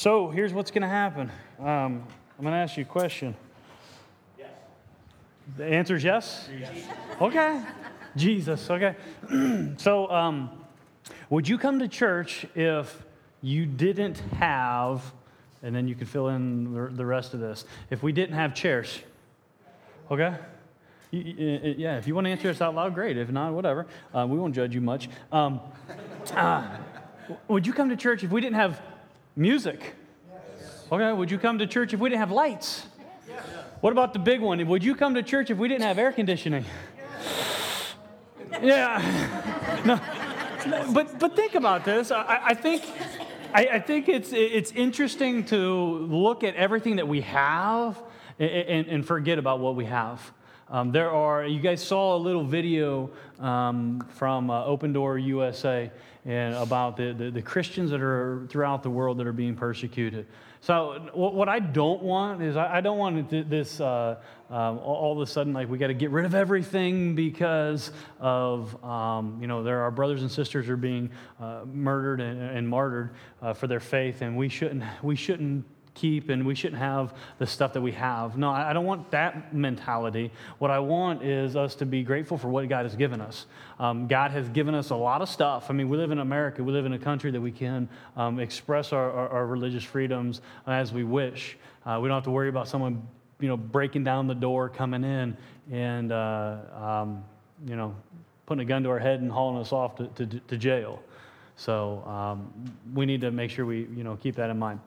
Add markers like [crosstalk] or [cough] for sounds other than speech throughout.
So here's what's going to happen. Um, I'm going to ask you a question. Yes. The answer is yes? yes. Okay. Jesus, okay. [clears throat] so, um, would you come to church if you didn't have, and then you can fill in the rest of this, if we didn't have chairs? Okay? Yeah, if you want to answer this out loud, great. If not, whatever. Uh, we won't judge you much. Um, uh, would you come to church if we didn't have music? Yes. Okay, would you come to church if we didn't have lights? Yes. What about the big one? Would you come to church if we didn't have air conditioning? Yes. Yeah. [laughs] no. But, but think about this. I, I think, I, I, think it's, it's interesting to look at everything that we have and, and, and forget about what we have. Um, there are, you guys saw a little video um, from uh, Open Door USA and about the, the, the, Christians that are throughout the world that are being persecuted. So, what I don't want is I don't want this uh, um, all of a sudden like we got to get rid of everything because of um, you know there are brothers and sisters are being uh, murdered and, and martyred uh, for their faith, and we shouldn't we shouldn't keep and we shouldn't have the stuff that we have. No, I don't want that mentality. What I want is us to be grateful for what God has given us. Um, God has given us a lot of stuff. I mean, we live in America, we live in a country that we can um, express our, our, our, religious freedoms as we wish. Uh, we don't have to worry about someone you know, breaking down the door, coming in, and, uh, um, you know, putting a gun to our head and hauling us off to, to, to jail. So um, we need to make sure we, you know, keep that in mind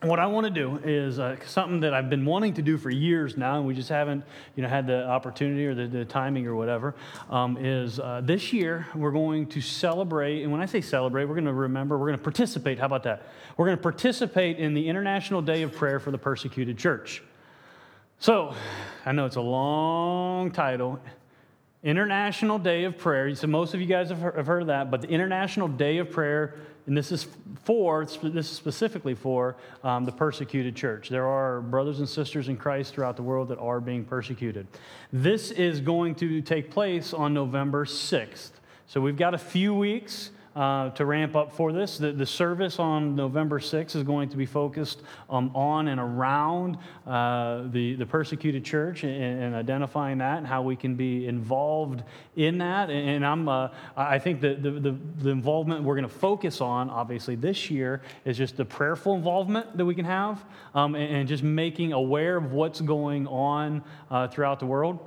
what I want to do is uh, something that I've been wanting to do for years now, and we just haven't, you know, had the opportunity or the, the timing or whatever. Um, is uh, this year we're going to celebrate, and when I say celebrate, we're going to remember, we're going to participate. How about that? We're going to participate in the International Day of Prayer for the Persecuted Church. So, I know it's a long title. International Day of Prayer. So most of you guys have heard of that, but the International Day of Prayer and this is for, this is specifically for um, the persecuted church. There are brothers and sisters in Christ throughout the world that are being persecuted. This is going to take place on November 6th. So we've got a few weeks uh, to ramp up for this. The, the service on November 6th is going to be focused um, on and around uh, the, the persecuted church and, and, identifying that and how we can be involved in that. And, and I'm, uh, I think the, the, the involvement we're going to focus on, obviously, this year is just the prayerful involvement that we can have um, and, and, just making aware of what's going on uh, throughout the world.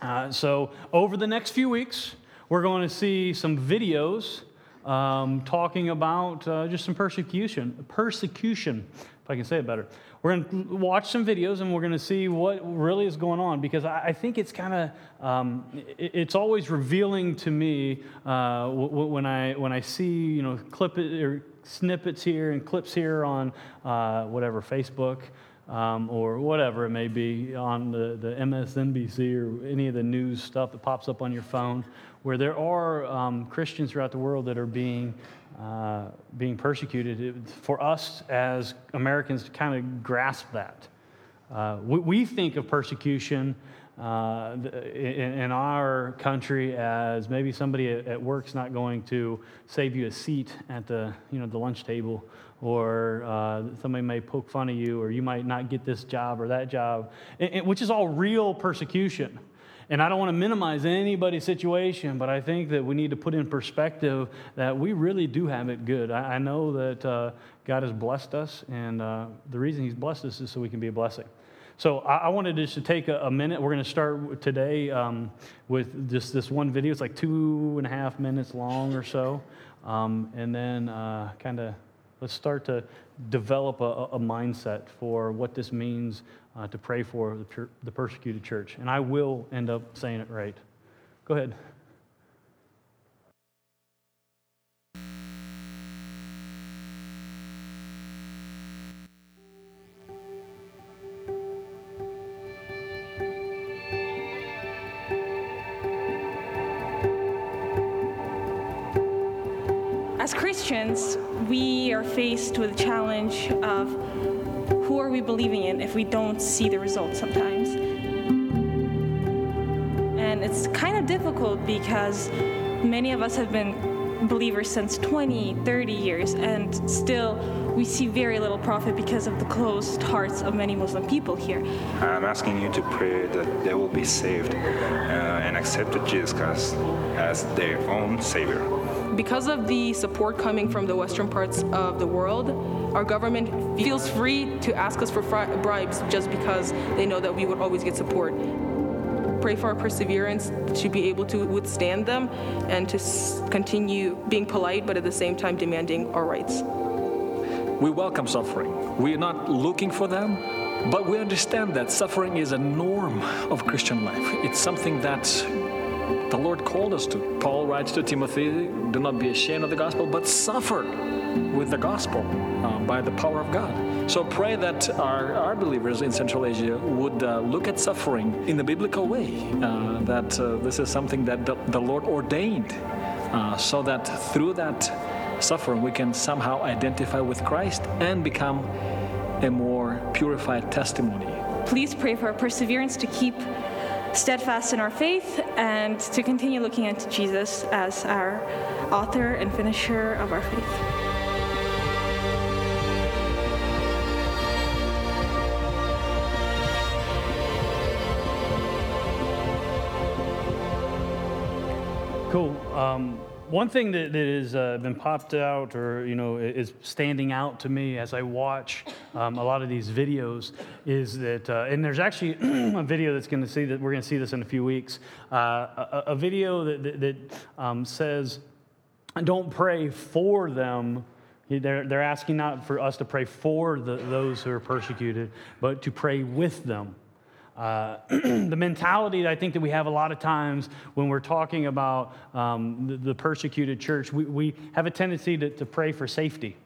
Uh, so, over the next few weeks, we're going to see some videos um, talking about uh, just some persecution. Persecution, if I can say it better. We're going to watch some videos and we're going to see what really is going on because I, think it's kind of um, it, it's always revealing to me uh, when I when I see you know clip or snippets here and clips here on uh, whatever Facebook. Um, or whatever it may be on the, the MSNBC or any of the news stuff that pops up on your phone, where there are um, Christians throughout the world that are being, uh, being persecuted, for us as Americans to kind of grasp that. Uh, we, we, think of persecution uh, in, in, our country as maybe somebody at, at work's not going to save you a seat at the, you know, the lunch table, or uh, somebody may poke fun of you, or you might not get this job or that job, which is all real persecution. And I don't want to minimize anybody's situation, but I think that we need to put in perspective that we really do have it good. I, I know that uh, God has blessed us, and uh, the reason He's blessed us is so we can be a blessing. So I, I wanted just to take a, a, minute. We're going to start today um, with just this one video. It's like two and a half minutes long or so. Um, and then uh, kind of let's start to develop a, a mindset for what this means uh, to pray for the, the persecuted church. And I will end up saying it right. Go ahead. Faced with the challenge of who are we believing in if we don't see the results sometimes? And it's kind of difficult because many of us have been believers since 20, 30 years, and still we see very little profit because of the closed hearts of many Muslim people here. I'm asking you to pray that they will be saved uh, and accept Jesus Christ as their own Savior. Because of the support coming from the western parts of the world, our government feels free to ask us for fri- bribes just because they know that we would always get support. Pray for our perseverance to be able to withstand them and to s- continue being polite, but at the same time demanding our rights. We welcome suffering. We are not looking for them, but we understand that suffering is a norm of Christian life. It's something that the Lord called us to. Paul writes to Timothy, do not be ashamed of the gospel, but suffer with the gospel uh, by the power of God. So pray that our, our believers in Central Asia would uh, look at suffering in the biblical way, uh, that uh, this is something that the, the Lord ordained, uh, so that through that suffering we can somehow identify with Christ and become a more purified testimony. Please pray for perseverance to keep steadfast in our faith and to continue looking unto Jesus as our author and finisher of our faith. Cool. Um, one thing that, that has uh, been popped out or, you know, is standing out to me as I watch um, a lot of these videos is that, uh, and there's actually [clears throat] a video that's going to see that we're going to see this in a few weeks, uh, a, a video that, that, that um, says, don't pray for them. They're, they're asking not for us to pray for the, those who are persecuted, but to pray with them. Uh, [clears throat] the mentality that I think that we have a lot of times when we're talking about um, the, the, persecuted church, we, we have a tendency to, to pray for safety.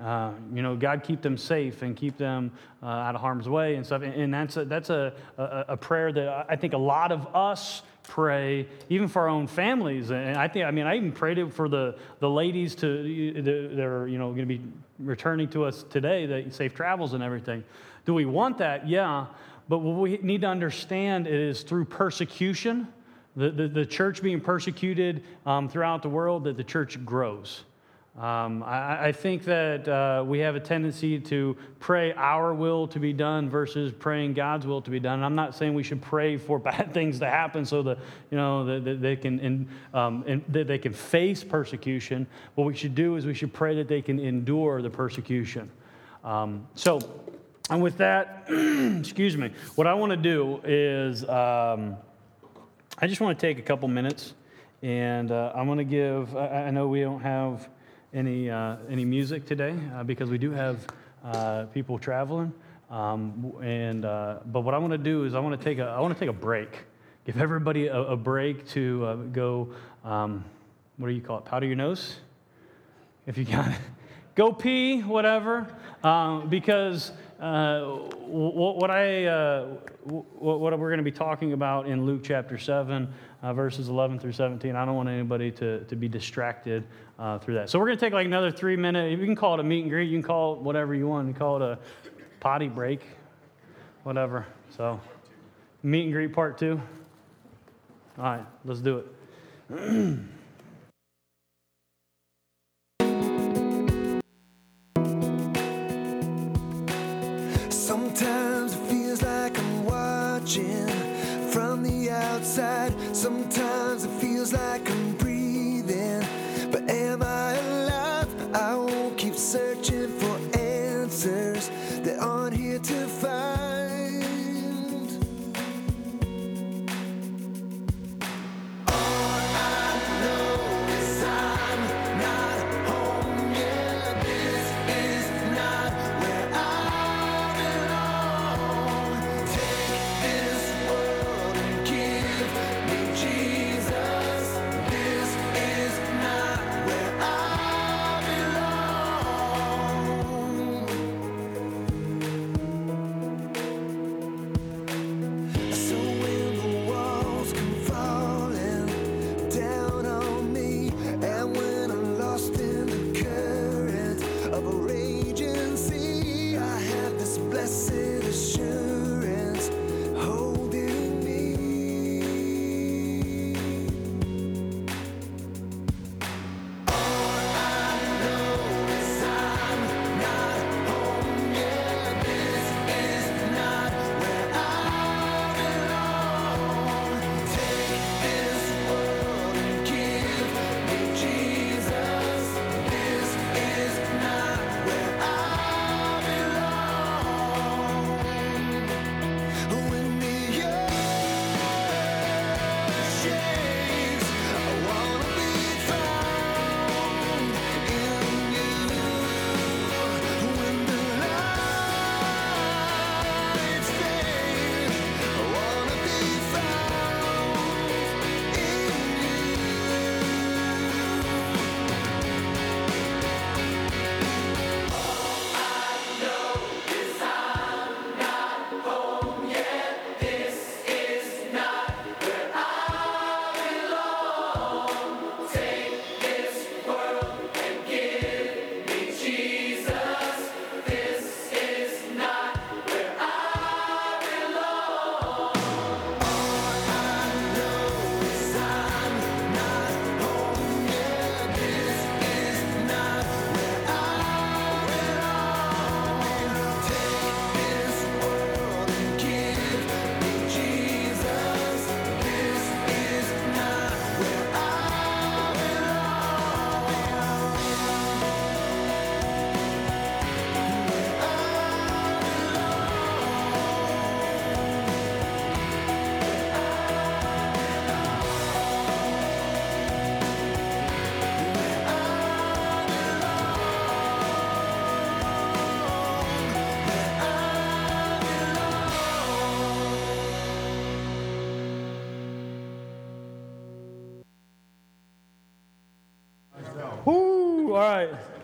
Uh, you know, God keep them safe and keep them uh, out of harm's way and stuff. And, and that's, a, that's a, a, a, prayer that I think a lot of us pray, even for our own families. And I think, I mean, I even prayed it for the, the ladies to, that are, you know, going to be returning to us today, safe travels and everything. Do we want that? Yeah. But what we need to understand is through persecution, the, the, the church being persecuted um, throughout the world, that the church grows. Um, I, I, think that uh, we have a tendency to pray our will to be done versus praying God's will to be done. And I'm not saying we should pray for [laughs] bad things to happen so that you know that, that they can in, um, in, that they can face persecution. What we should do is we should pray that they can endure the persecution. Um, so and with that, [clears throat] excuse me, what I want to do is um, I just want to take a couple minutes and uh, I'm going to give, I, I, know we don't have any, uh, any music today uh, because we do have uh, people traveling. Um, and, uh, but what I want to do is I want to take a, I want to take a break, give everybody a, a break to uh, go, um, what do you call it, powder your nose? If you got it. [laughs] Go pee, whatever, um, because uh, what, I, uh, what, we're going to be talking about in Luke chapter 7, uh, verses 11 through 17, I don't want anybody to, to be distracted uh, through that. So we're going to take like another three minute, you can call it a meet and greet, you can call it whatever you want, you can call it a potty break, whatever. So, meet and greet part two. All right, let's do it. [clears throat] outside. Sometimes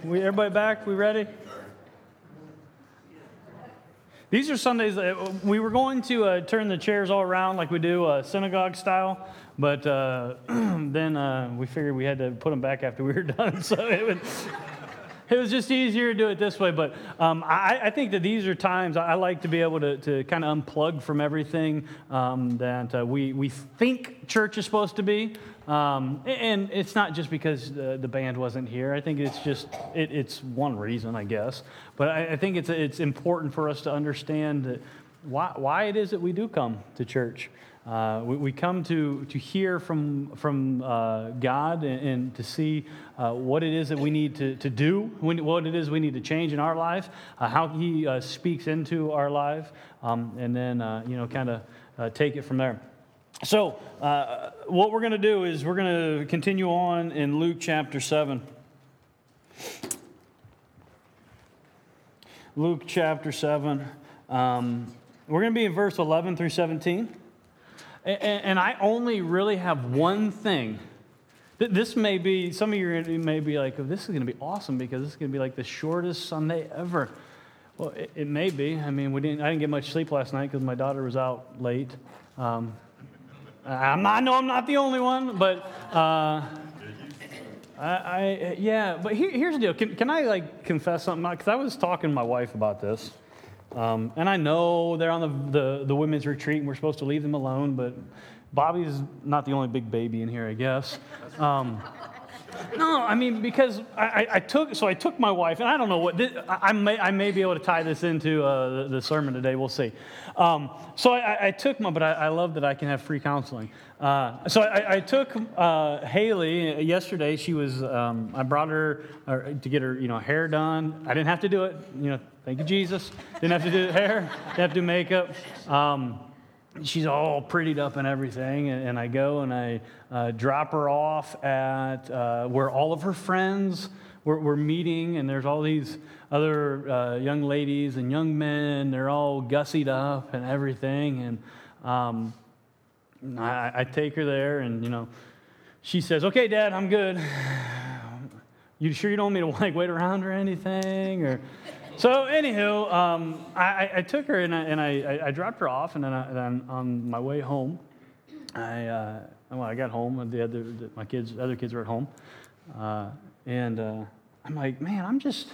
We, everybody back? We ready? These are Sundays that we were going to uh, turn the chairs all around like we do uh, synagogue style, but uh, [clears throat] then uh, we figured we had to put them back after we were [laughs] done. So it would, it was just easier to do it this way. But um, I, I, think that these are times I like to be able to, to kind of unplug from everything um, that uh, we, we think church is supposed to be. Um, and it's not just because the, the, band wasn't here. I think it's just, it, it's one reason, I guess. But I, I, think it's, it's important for us to understand why, why it is that we do come to church. Uh, we, we, come to, to hear from, from uh, God and, and, to see uh, what it is that we need to, to do, what it is we need to change in our life, uh, how He uh, speaks into our life, um, and then, uh, you know, kind of take it from there. So, what we're going to do is we're going to continue on in Luke chapter 7. Luke chapter 7. Um, we're going to be in verse 11 through 17. And, and I only really have one thing. This may be, some of you may be like, oh, this is going to be awesome because this is going to be like the shortest Sunday ever. Well, it, it, may be. I mean, we didn't, I didn't get much sleep last night because my daughter was out late. Um, not, I know I'm not the only one, but uh, I, I, yeah, but here, here's the deal. Can, can I like confess something? Because I was talking to my wife about this. Um, and I know they're on the, the, the, women's retreat and we're supposed to leave them alone, but Bobby's not the only big baby in here, I guess. Um, no, I mean, because I, I, took, so I took my wife, and I don't know what, this, I, may, I may be able to tie this into uh, the, the, sermon today, we'll see. Um, so I, I, took my, but I, I, love that I can have free counseling. Uh, so I, took uh, Haley yesterday. She was, um, I brought her to get her, you know, hair done. I didn't have to do it, you know, Thank you, Jesus. Didn't have to do hair, didn't have to do makeup. Um, she's all prettied up and everything. And, and I go and I uh, drop her off at uh, where all of her friends were, were, meeting, and there's all these other uh, young ladies and young men. They're all gussied up and everything. And um, I, I take her there, and you know, she says, "Okay, Dad, I'm good." [sighs] You sure you don't want me to like wait around or anything, or? So, anywho, um, I, I, took her and, I, and I, I, dropped her off, and then, I, then on my way home, I, uh, I got home, and the other, the, my kids, other kids were at home, uh, and uh, I'm like, man, I'm just,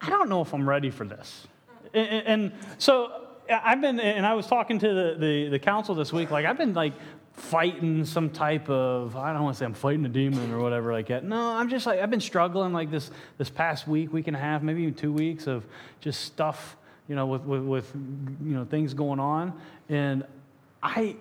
I don't know if I'm ready for this. And, and so I've been, and I was talking to the, the, the council this week, like, I've been like fighting some type of I don't want to say I'm fighting a demon or whatever like that. No, I'm just like I've been struggling like this this past week, week and a half, maybe even two weeks of just stuff, you know, with with, with you know things going on. And I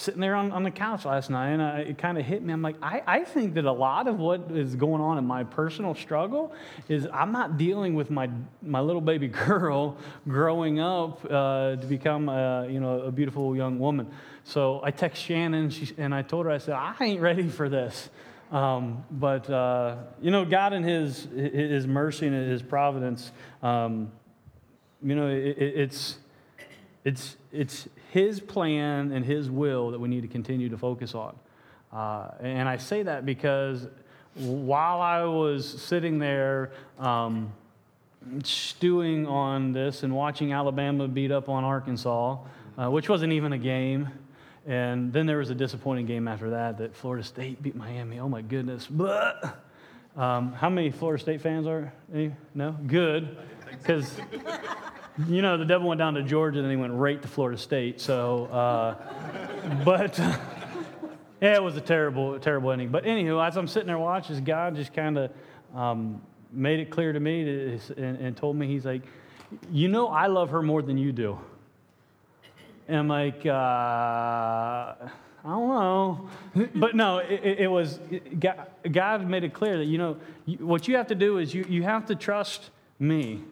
sitting there on, on the couch last night and I, it kind of hit me. I'm like, I, I think that a lot of what is going on in my personal struggle is I'm not dealing with my, my little baby [laughs] girl growing up uh, to become a, you know, a beautiful young woman. So I text Shannon she, and I told her, I said, I ain't ready for this. Um, but, uh, you know, God in his, his mercy and His providence, um, you know, it, it's, it's, it's His plan and His will that we need to continue to focus on. Uh, and I say that because while I was sitting there um, stewing on this and watching Alabama beat up on Arkansas, uh, which wasn't even a game, and then there was a disappointing game after that that Florida State beat Miami. Oh my goodness. But um, how many Florida State fans are? Any? No? Good. Because, [laughs] you know, the devil went down to Georgia and then he went right to Florida State. So, uh, [laughs] but. [laughs] yeah, it was a terrible, terrible ending. But anywho, as I'm sitting there watching, God just kind of um, made it clear to me and, and told me, He's like, You know, I love her more than you do. And I'm like, uh, I don't know. [laughs] but no, it, it was, God, God, made it clear that, you know, what you have to do is you, you have to trust me.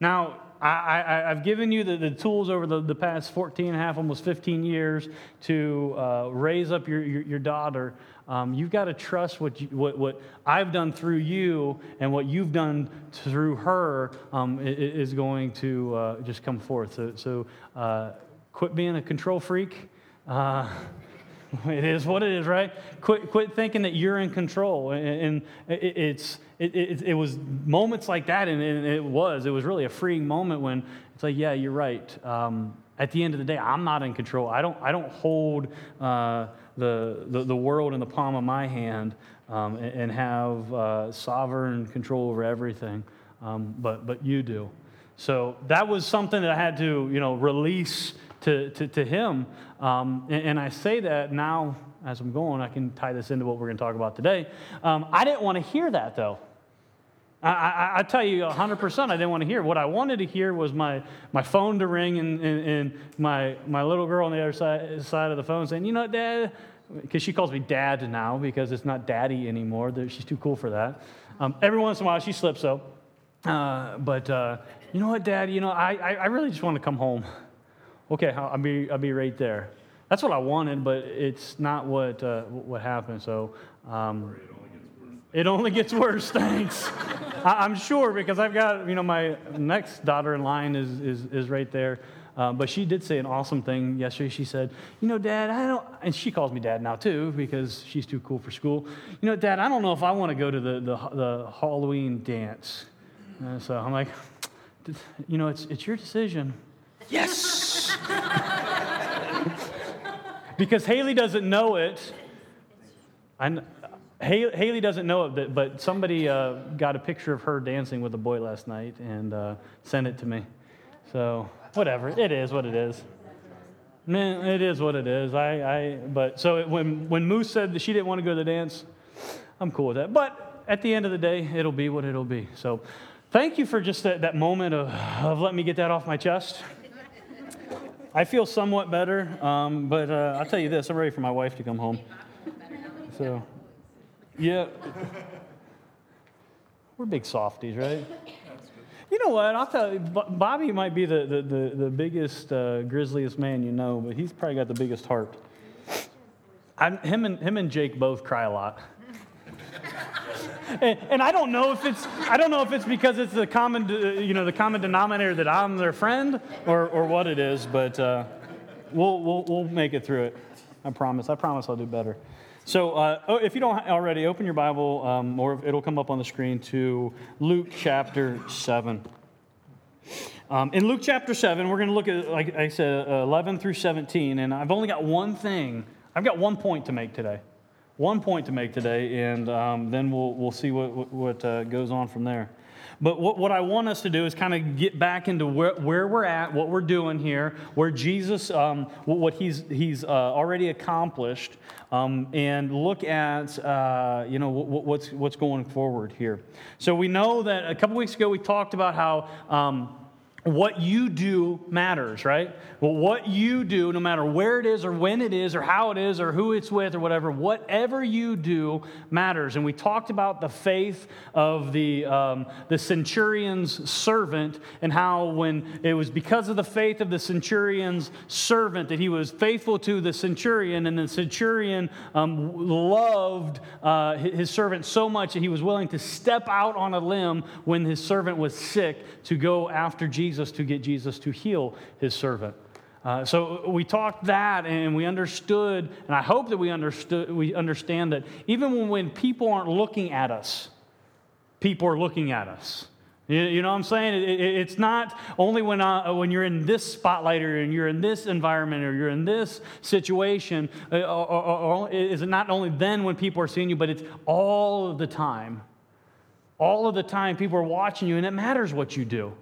Now, I, have given you the, the tools over the, the past 14 and a half, almost 15 years to uh, raise up your, your, your daughter. Um, you've got to trust what, you, what, what I've done through you and what you've done through her um, is going to uh, just come forth. So, so uh, quit being a control freak. Uh, [laughs] It is what it is, right? Quit, quit thinking that you're in control. And, it, it's, it, it, it, was moments like that, and it was. It was really a freeing moment when it's like, yeah, you're right. Um, at the end of the day, I'm not in control. I don't, I don't hold uh, the, the, the, world in the palm of my hand um, and, and, have uh, sovereign control over everything, um, but, but you do. So that was something that I had to, you know, release to, to, to him. Um, and, and, I say that now as I'm going, I can tie this into what we're going to talk about today. Um, I didn't want to hear that though. I, I, tell you 100% I didn't want to hear. What I wanted to hear was my, my phone to ring and, and, and my, my little girl on the other side, side of the phone saying, You know, Dad, because she calls me dad now because it's not daddy anymore. She's too cool for that. Um, every once in a while she slips so. Uh, but uh, you know what, Dad? You know, I, I really just want to come home. Okay, I'll be, I'll be right there. That's what I wanted, but it's not what, uh, what happened. So um, it only gets worse, thanks. [laughs] I, am sure because I've got, you know, my next daughter in line is, is, is right there. Uh, but she did say an awesome thing yesterday. She said, You know, Dad, I don't, and she calls me Dad now too because she's too cool for school. You know, Dad, I don't know if I want to go to the, the, the Halloween dance. Uh, so I'm like, You know, it's, it's your decision. Yes! [laughs] because Haley doesn't know it. I, Haley doesn't know it, but somebody uh, got a picture of her dancing with a boy last night and uh, sent it to me. So, whatever. It is what it is. Man, it is what it is. I, I but so it, when, when Moose said that she didn't want to go to the dance, I'm cool with that. But at the end of the day, it'll be what it'll be. So, thank you for just that, that moment of, of letting me get that off my chest. I feel somewhat better, um, but uh, I'll tell you this I'm ready for my wife to come home. So, yeah. [laughs] We're big softies, right? [laughs] You know what? I'll tell you, Bobby might be the, the, the, the biggest, uh, grizzliest man you know, but he's probably got the biggest heart. I'm, him, and, him and Jake both cry a lot. [laughs] and, and, I don't know if it's I don't know if it's because it's the common you know the common denominator that I'm their friend or, or what it is, but uh, we'll, we'll we'll make it through it. I promise. I promise I'll do better. So, uh, oh, if you don't already, open your Bible, um, or it'll come up on the screen to Luke chapter 7. Um, in Luke chapter 7, we're going to look at, like I said, uh, 11 through 17, and I've only got one thing. I've got one point to make today. One point to make today, and um, then we'll, we'll see what, what, what uh, goes on from there. But what, what I want us to do is kind of get back into where, where we're at, what we're doing here, where Jesus, um, what he's, he's uh, already accomplished, um, and look at, uh, you know, what, what's, what's going forward here. So we know that a couple weeks ago we talked about how um, what you do matters, right? Well, what you do, no matter where it is or when it is or how it is or who it's with or whatever, whatever you do matters. And we talked about the faith of the, um, the centurion's servant and how when it was because of the faith of the centurion's servant that he was faithful to the centurion and the centurion um, loved uh, his servant so much that he was willing to step out on a limb when his servant was sick to go after Jesus Jesus to get Jesus to heal his servant. Uh, so we talked that and we understood, and I hope that we understood we understand that even when, people aren't looking at us, people are looking at us. You, know what I'm saying? It, it, it's not only when, uh, when you're in this spotlight or you're in this environment or you're in this situation, or, or, or, is it not only then when people are seeing you, but it's all of the time. All of the time, people are watching you, and it matters what you do.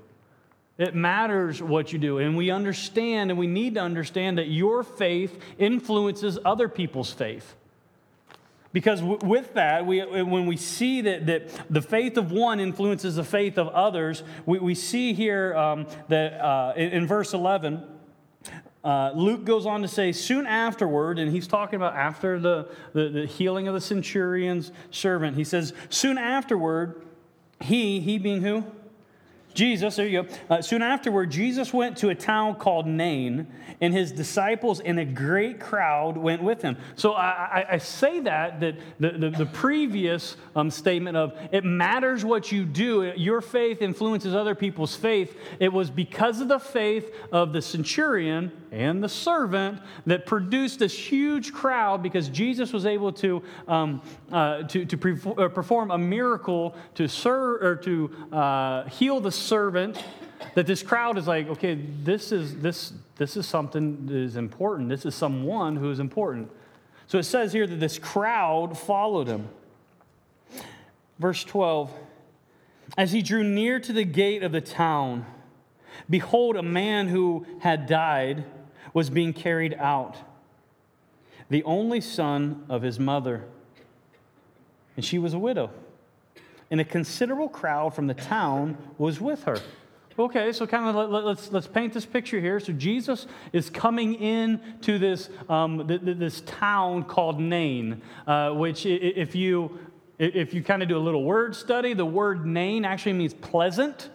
It matters what you do. And we understand and we need to understand that your faith influences other people's faith. Because with that, we, when we see that, that the faith of one influences the faith of others, we, we see here um, that uh, in, in, verse 11, uh, Luke goes on to say, soon afterward, and he's talking about after the, the, the healing of the centurion's servant, he says, soon afterward, he, he being who? Jesus, there you go. Uh, soon afterward, Jesus went to a town called Nain, and his disciples and a great crowd went with him. So I, I, I say that, that the, the, the previous um, statement of it matters what you do, your faith influences other people's faith. It was because of the faith of the centurion and the servant that produced this huge crowd because Jesus was able to, um, uh, to, to pre- uh, perform a miracle to, serve, or to uh, heal the servant that this crowd is like okay this is this this is something that is important. This is someone who is important. So it says here that this crowd followed him. Verse 12 as he drew near to the gate of the town behold a man who had died was being carried out the only son of his mother and she was a widow and a considerable crowd from the town was with her. Okay, so kind of let, us let's, let's paint this picture here. So Jesus is coming in to this, um, this town called Nain, uh, which if you, if you kind of do a little word study, the word Nain actually means pleasant.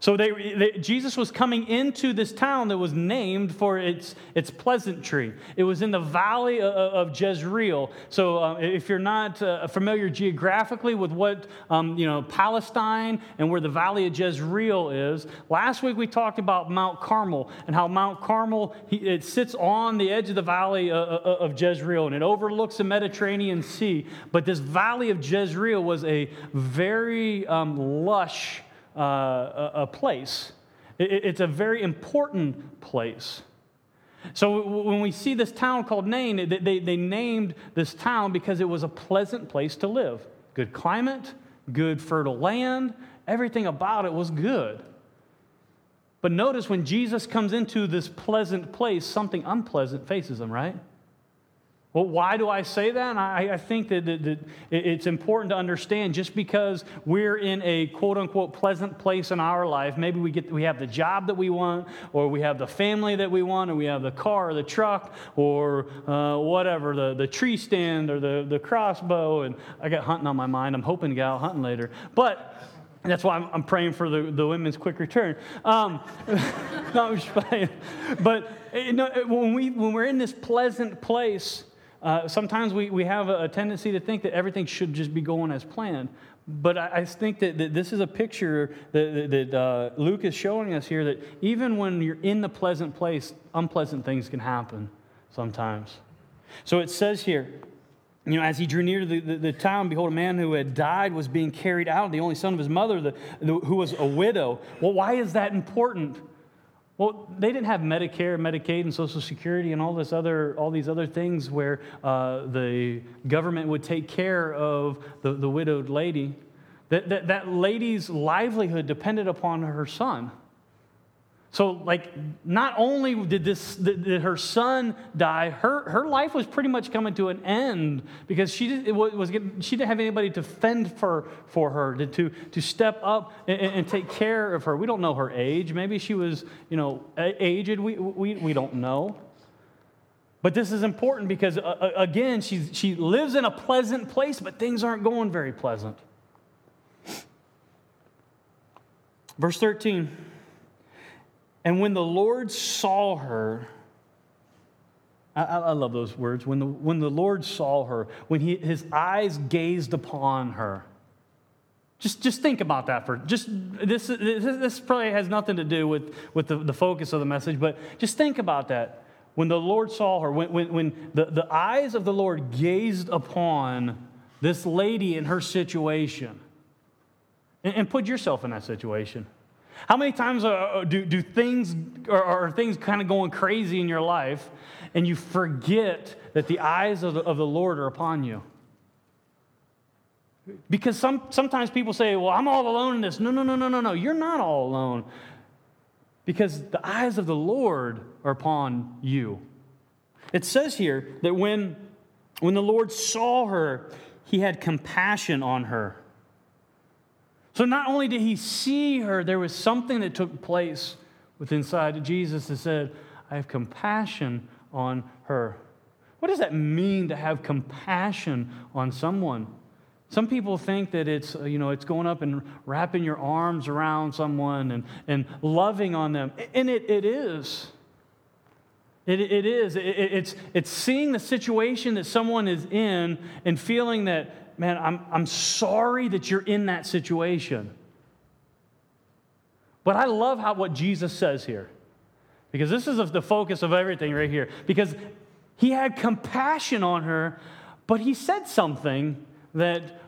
So they, they, Jesus was coming into this town that was named for its, its pleasantry. It was in the valley of, of Jezreel. So uh, if you're not uh, familiar geographically with what um, you know Palestine and where the valley of Jezreel is, last week we talked about Mount Carmel and how Mount Carmel it sits on the edge of the valley of, uh, uh, of Jezreel and it overlooks the Mediterranean Sea. But this valley of Jezreel was a very um, lush uh, a, place. It's a very important place. So when we see this town called Nain, they, they named this town because it was a pleasant place to live. Good climate, good fertile land, everything about it was good. But notice when Jesus comes into this pleasant place, something unpleasant faces him, right? Well, why do I say that? I, I think that, that, that, it's important to understand just because we're in a quote unquote pleasant place in our life, maybe we, get, we have the job that we want, or we have the family that we want, or we have the car or the truck, or uh, whatever, the, the tree stand or the, the crossbow. And I got hunting on my mind. I'm hoping to get out hunting later. But that's why I'm, I'm, praying for the, the women's quick return. Um, [laughs] no, I'm just playing. But you know, when, we, when we're in this pleasant place, uh, sometimes we, we have a, tendency to think that everything should just be going as planned. But I, think that, that, this is a picture that, that uh, Luke is showing us here that even when you're in the pleasant place, unpleasant things can happen sometimes. So it says here, you know, as he drew near to the, the, the, town, behold, a man who had died was being carried out, the only son of his mother, the, who was a widow. Well, why is that important? Well, they didn't have Medicare, Medicaid, and Social Security, and all this other, all these other things where uh, the government would take care of the, the widowed lady. That, that, that lady's livelihood depended upon her son. So, like, not only did, this, did her son die, her, her life was pretty much coming to an end because she, did, was getting, she didn't have anybody to fend for, for her, to, to, step up and, and, take care of her. We don't know her age. Maybe she was, you know, aged. We, we, we don't know. But this is important because, uh, again, she, she lives in a pleasant place, but things aren't going very pleasant. Verse 13. And when the Lord saw her, I, I love those words. When the, when the Lord saw her, when he, his eyes gazed upon her, just, just think about that for just this, this, this probably has nothing to do with, with the, the focus of the message, but just think about that. When the Lord saw her, when, when, when the, the eyes of the Lord gazed upon this lady in her situation, and, and put yourself in that situation. How many times do, do things, or are things kind of going crazy in your life, and you forget that the eyes of the, of the Lord are upon you? Because some, sometimes people say, well, I'm all alone in this. No, no, no, no, no, no. You're not all alone. Because the eyes of the Lord are upon you. It says here that when, when the Lord saw her, he had compassion on her so not only did he see her, there was something that took place within inside of Jesus that said, I have compassion on her. What does that mean to have compassion on someone? Some people think that it's, uh, you know, it's going up and wrapping your arms around someone and, and loving on them. And it, it is. It, it is. It, it's, it's seeing the situation that someone is in and feeling that, man, I'm, I'm sorry that you're in that situation. But I love how what Jesus says here, because this is the focus of everything right here. Because he had compassion on her, but he said something that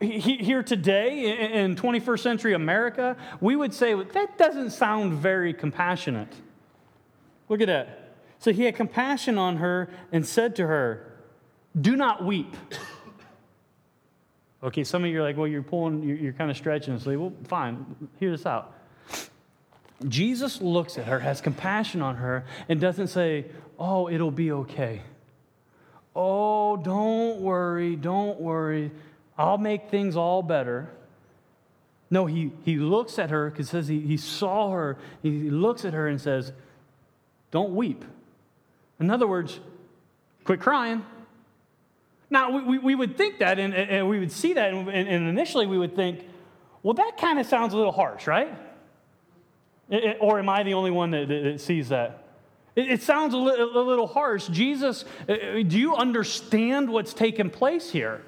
here today in 21st century America, we would say that doesn't sound very compassionate. Look at that. So he had compassion on her and said to her, Do not weep. Okay, some of you are like, well, you're pulling, you're, you're kind of stretching. Like, well, fine, hear this out. Jesus looks at her, has compassion on her, and doesn't say, oh, it'll be okay. Oh, don't worry, don't worry. I'll make things all better. No, he, he looks at her because says he, he saw her. He looks at her and says, Don't weep. In other words, quit crying. Now, we, we, would think that and, and, we would see that, and, and initially we would think, well, that kind of sounds a little harsh, right? It, or am I the only one that, that, sees that? It, it sounds a, li- a little harsh. Jesus, uh, uh, do you understand what's taken place here?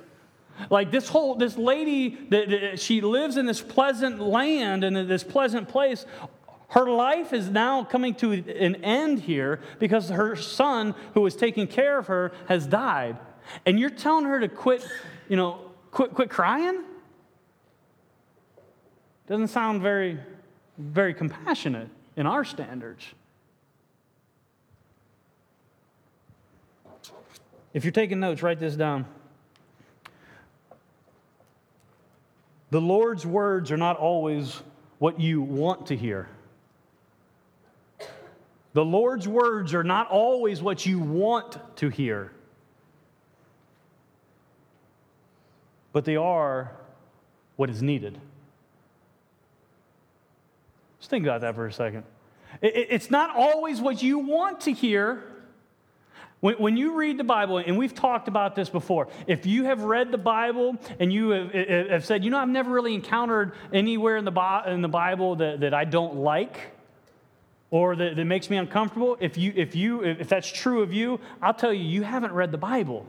Like this whole, this lady, that, she lives in this pleasant land and this pleasant place. Her life is now coming to an end here because her son, who was taking care of her, has died. And you're telling her to quit, you know, quit, quit crying? Doesn't sound very, very compassionate in our standards. If you're taking notes, write this down. The Lord's words are not always what you want to hear. The Lord's words are not always what you want to hear, but they are what is needed. Just think about that for a second. It's not always what you want to hear, when, you read the Bible, and we've talked about this before, if you have read the Bible and you have, said, you know, I've never really encountered anywhere in the, Bible that, I don't like or that, that makes me uncomfortable, if, you, if, you, if that's true of you, I'll tell you, you haven't read the Bible.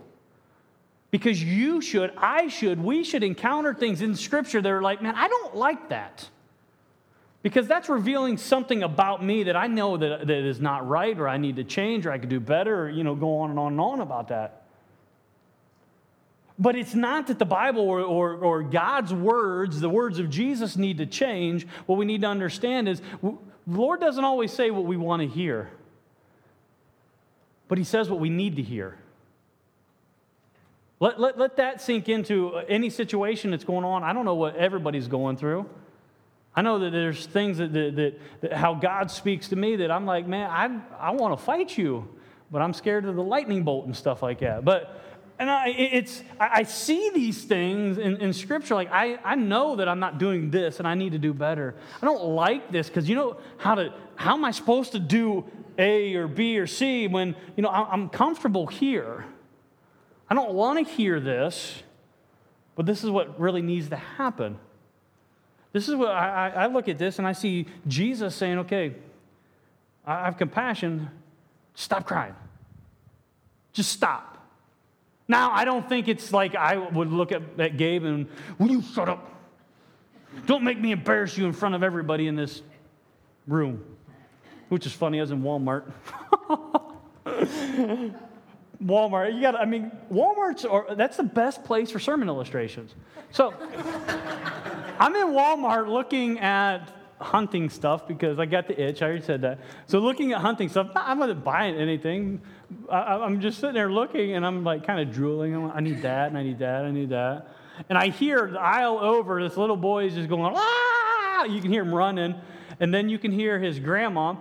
Because you should, I should, we should encounter things in Scripture that are like, man, I don't like that. Because that's revealing something about me that I know that, that is not right or I need to change or I could do better or, you know, go on and on and on about that. But it's not that the Bible or, or, or God's words, the words of Jesus, need to change. What we need to understand is the Lord doesn't always say what we want to hear, but He says what we need to hear. Let, let, let that sink into uh, any situation that's going on. I don't know what everybody's going through. I know that there's things that, that, that, that, how God speaks to me that I'm like, man, I, I want to fight you, but I'm scared of the lightning bolt and stuff like that. But and I, it's, I see these things in, in Scripture. Like, I, I know that I'm not doing this and I need to do better. I don't like this because you know how to, how am I supposed to do A or B or C when, you know, I'm comfortable here? I don't want to hear this, but this is what really needs to happen. This is what I, I look at this and I see Jesus saying, okay, I have compassion. Stop crying. Just stop. Now, I don't think it's like I would look at, at Gabe and, will you shut up? Don't make me embarrass you in front of everybody in this room. Which is funny, as in Walmart. [laughs] Walmart, you got I mean, Walmart's, or that's the best place for sermon illustrations. So, [laughs] I'm in Walmart looking at hunting stuff because I got the itch. I already said that. So looking at hunting stuff, I'm not buying anything. I, am just sitting there looking and I'm like kind of drooling. I need that and I need that. I need that. And I hear the aisle over, this little boy is just going, ah! You can hear him running. And then you can hear his grandma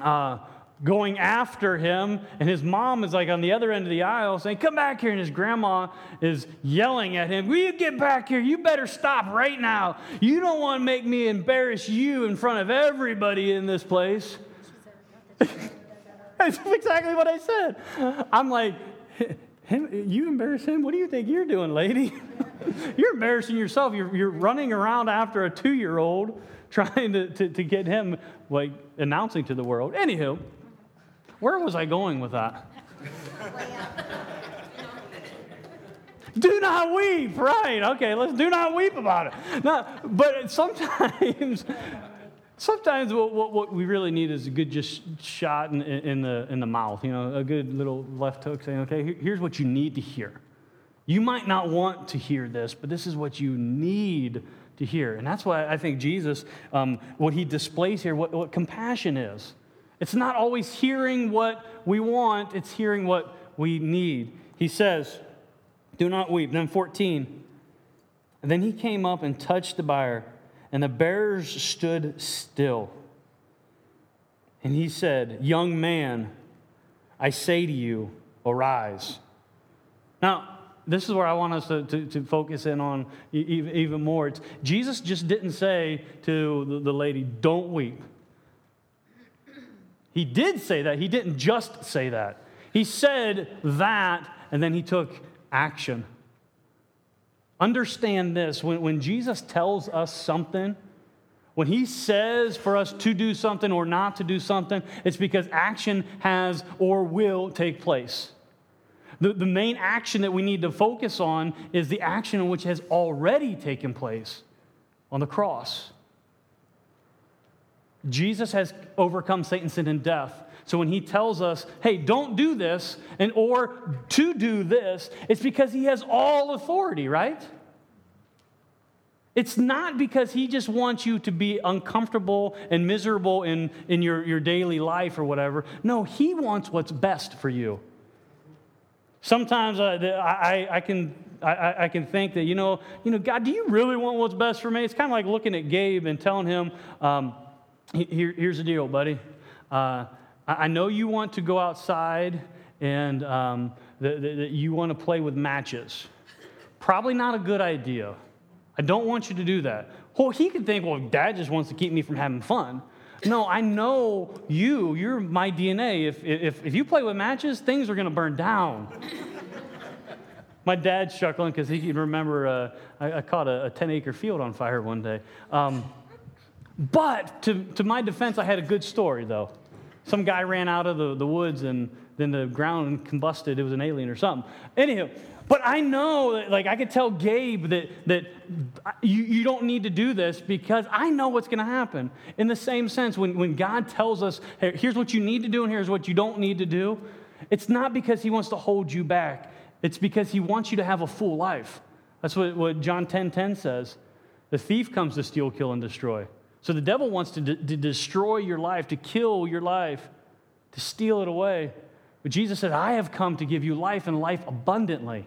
uh, going after him, and his mom is like on the other end of the aisle saying, Come back here. And his grandma is yelling at him, Will you get back here? You better stop right now. You don't want to make me embarrass you in front of everybody in this place. [laughs] That's exactly what I said. I'm like, him, You embarrass him? What do you think you're doing, lady? [laughs] you're embarrassing yourself. You're, you're running around after a two year old trying to, to, to get him like announcing to the world. Anywho, where was I going with that? do not weep, right? Okay, let's do not weep about it. No, but sometimes, sometimes what, what, what we really need is a good just shot in, in, the, in the mouth, you know, a good little left hook saying, okay, here's what you need to hear. You might not want to hear this, but this is what you need to hear. And that's why I think Jesus, um, what he displays here, what, what compassion is. It's not always hearing what we want, it's hearing what we need. He says, Do not weep. Then 14. And then he came up and touched the bier, and the bearers stood still. And he said, Young man, I say to you, arise. Now, this is where I want us to, to, to focus in on even, even more. It's, Jesus just didn't say to the, the lady, Don't weep. He did say that. He didn't just say that. He said that, and then he took action. Understand this when, when Jesus tells us something, when he says for us to do something or not to do something, it's because action has or will take place. The, the main action that we need to focus on is the action which has already taken place on the cross. Jesus has overcome Satan, sin, and death. So when he tells us, hey, don't do this, and or to do this, it's because he has all authority, right? It's not because he just wants you to be uncomfortable and miserable in, in your, your daily life or whatever. No, he wants what's best for you. Sometimes uh, I, I, can, I, I, can think that, you know, you know, God, do you really want what's best for me? It's kind of like looking at Gabe and telling him, um, Here, here's the deal, buddy. Uh, I know you want to go outside and um, that, you want to play with matches. Probably not a good idea. I don't want you to do that. Well, he could think, well, dad just wants to keep me from having fun. No, I know you. You're my DNA. If, if, if you play with matches, things are going to burn down. [laughs] my dad's chuckling because he can remember uh, I, I, caught a, a 10 acre field on fire one day. Um, but to, to my defense, I had a good story, though. Some guy ran out of the, the woods and then the ground combusted. It was an alien or something. Anyhow, but I know, like, I could tell Gabe that, that you, you don't need to do this because I know what's going to happen. In the same sense, when, when God tells us, hey, here's what you need to do and here's what you don't need to do, it's not because He wants to hold you back, it's because He wants you to have a full life. That's what, what John 10 10 says. The thief comes to steal, kill, and destroy. So the devil wants to, to destroy your life, to kill your life, to steal it away. But Jesus said, I have come to give you life and life abundantly.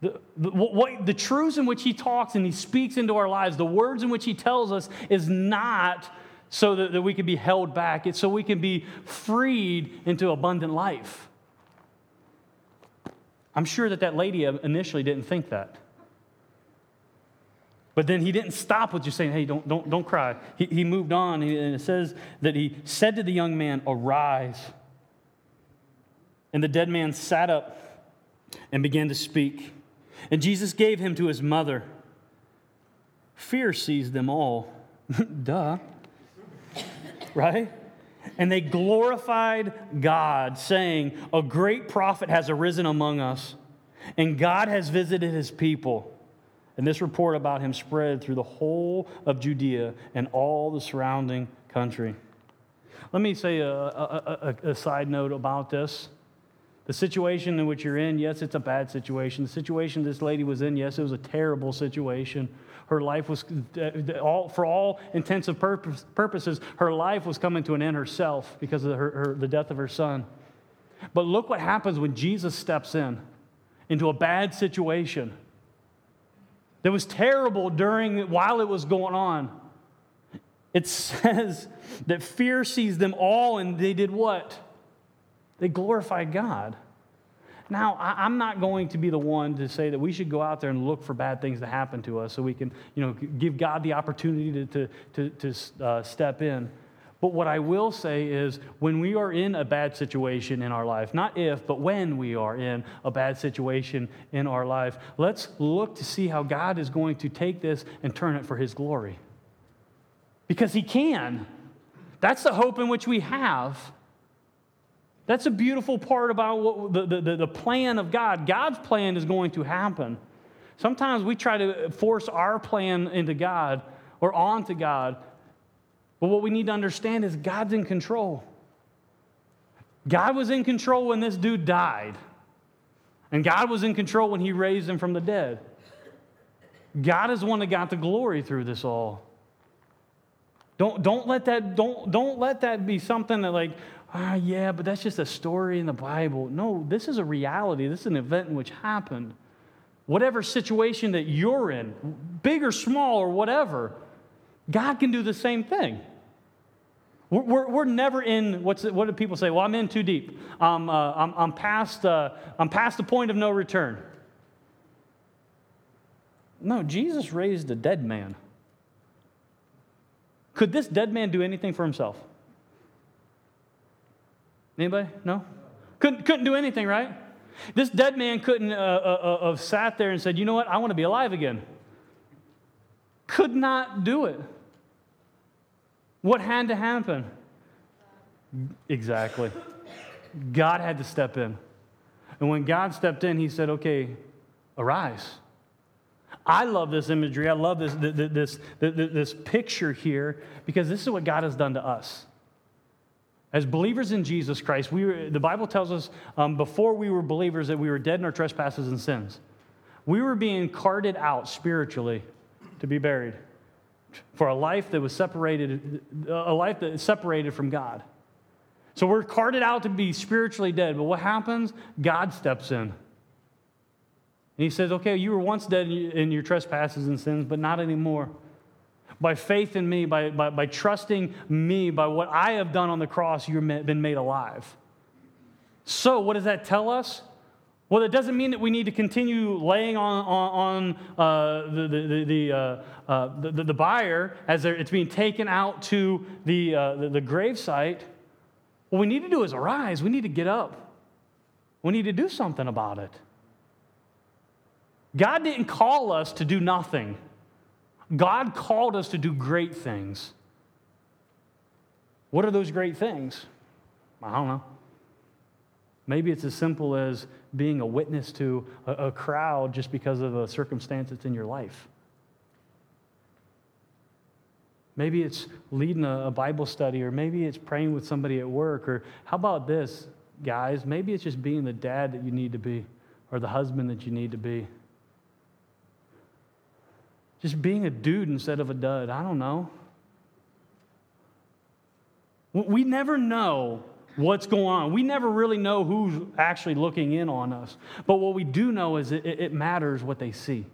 The, the, what, the truths in which he talks and he speaks into our lives, the words in which he tells us, is not so that, that we can be held back. It's so we can be freed into abundant life. I'm sure that that lady initially didn't think that. But then he didn't stop with just saying, hey, don't, don't, don't cry. He, he moved on, and it says that he said to the young man, Arise. And the dead man sat up and began to speak. And Jesus gave him to his mother. Fear seized them all. [laughs] Duh. right? And they glorified God, saying, A great prophet has arisen among us, and God has visited his people. And this report about him spread through the whole of Judea and all the surrounding country. Let me say a, a, a, a side note about this. The situation in which you're in, yes, it's a bad situation. The situation this lady was in, yes, it was a terrible situation. Her life was, all, for all intents and purpose, purposes, her life was coming to an end herself because of her, her, the death of her son. But look what happens when Jesus steps in into a bad situation that was terrible during while it was going on. It [laughs] says that fear seized them all, and they did what? They glorified God. Now, I'm not going to be the one to say that we should go out there and look for bad things to happen to us so we can, you know, give God the opportunity to, to, to, to uh, step in. But what I will say is when we are in a bad situation in our life, not if, but when we are in a bad situation in our life, let's look to see how God is going to take this and turn it for His glory. Because He can. That's the hope in which we have. That's a beautiful part about what, the, the, the plan of God. God's plan is going to happen. Sometimes we try to force our plan into God or onto God. But what we need to understand is God's in control. God was in control when this dude died. And God was in control when he raised him from the dead. God is one that got the glory through this all. Don't, don't, let that, don't, don't let that be something that, like, ah, yeah, but that's just a story in the Bible. No, this is a reality. This is an event in which happened. Whatever situation that you're in, big or small or whatever, God can do the same thing. We're, we're, we're never in, what's it, what do people say? Well, I'm in too deep. Um, uh, I'm, I'm, past, uh, I'm past the point of no return. No, Jesus raised a dead man. Could this dead man do anything for himself? Anybody? No? Couldn't, couldn't do anything, right? This dead man couldn't uh, uh, uh, have sat there and said, you know what, I want to be alive again. Could not do it. What had to happen? Exactly. God had to step in. And when God stepped in, he said, okay, arise. I love this imagery. I love this, this, this, this, picture here because this is what God has done to us. As believers in Jesus Christ, we were, the Bible tells us um, before we were believers that we were dead in our trespasses and sins. We were being carted out spiritually to be buried for a life that was separated, a life that is separated from God. So we're carted out to be spiritually dead. But what happens? God steps in. And he says, Okay, you were once dead in your trespasses and sins, but not anymore by faith in me, by, by, by trusting me, by what I have done on the cross, you've been made alive. So, what does that tell us? Well, that doesn't mean that we need to continue laying on, on, on uh, the, the, the, uh, uh, the, the, buyer as it's being taken out to the, uh, the, the gravesite. What we need to do is arise. We need to get up. We need to do something about it. God didn't call us to do nothing. God called us to do great things. What are those great things? I don't know. Maybe it's as simple as being a witness to a, a crowd just because of a circumstance that's in your life. Maybe it's leading a, a Bible study, or maybe it's praying with somebody at work, or how about this, guys? Maybe it's just being the dad that you need to be, or the husband that you need to be. Just being a dude instead of a dud. I don't know. We never know what's going on. We never really know who's actually looking in on us. But what we do know is it, it matters what they see.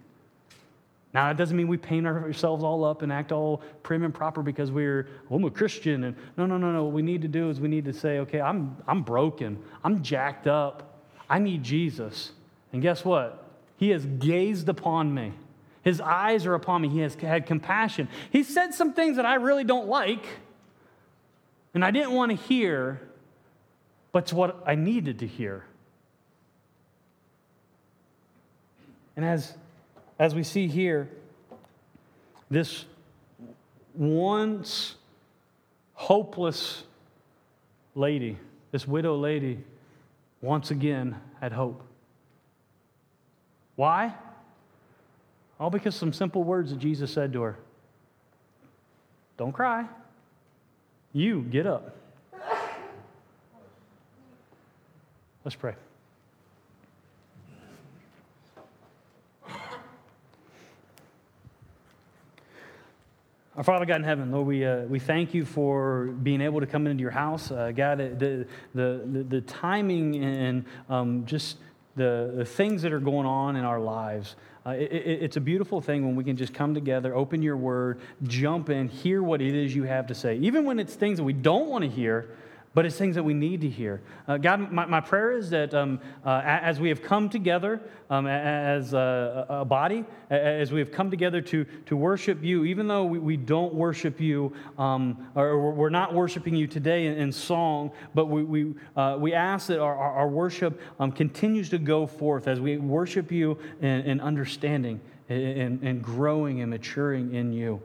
Now, that doesn't mean we paint ourselves all up and act all prim and proper because we're, well, I'm a Christian. And no, no, no, no. What we need to do is we need to say, okay, I'm, I'm broken. I'm jacked up. I need Jesus. And guess what? He has gazed upon me. His eyes are upon me. He has had compassion. He said some things that I really don't like, and I didn't want to hear, but it's what I needed to hear. And as, as we see here, this once hopeless lady, this widow lady, once again had hope. Why? All because some simple words that Jesus said to her Don't cry. You get up. Let's pray. Our Father God in heaven, Lord, we, uh, we thank you for being able to come into your house. Uh, God, the, the, the, the timing and um, just the, the things that are going on in our lives. Uh, it, it, it's a beautiful thing when we can just come together, open your word, jump in, hear what it is you have to say. Even when it's things that we don't want to hear, but it's things that we need to hear. Uh, God, my, my prayer is that um, uh, as we have come together um, as a, a, body, as we have come together to, to worship you, even though we, we don't worship you, um, or we're not worshiping you today in, in song, but we, we, uh, we ask that our, our worship um, continues to go forth as we worship you in, in understanding and, and growing and maturing in you.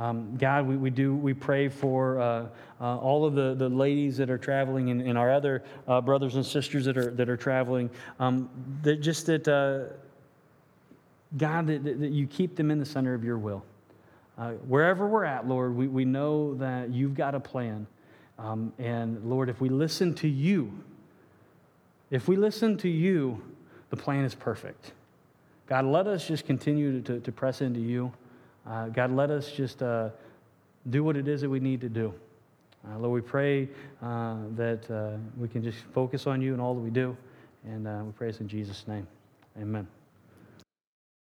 Um, God, we, we do, we pray for uh, uh, all of the, the ladies that are traveling and, and our other uh, brothers and sisters that are, that are traveling. Um, that just that, uh, God, that, that, you keep them in the center of your will. Uh, wherever we're at, Lord, we, we know that you've got a plan. Um, and Lord, if we listen to you, if we listen to you, the plan is perfect. God, let us just continue to, to press into you. Uh, God, let us just uh, do what it is that we need to do. Uh, Lord, we pray uh, that uh, we can just focus on you in all that we do. And uh, we pray this in Jesus' name. Amen.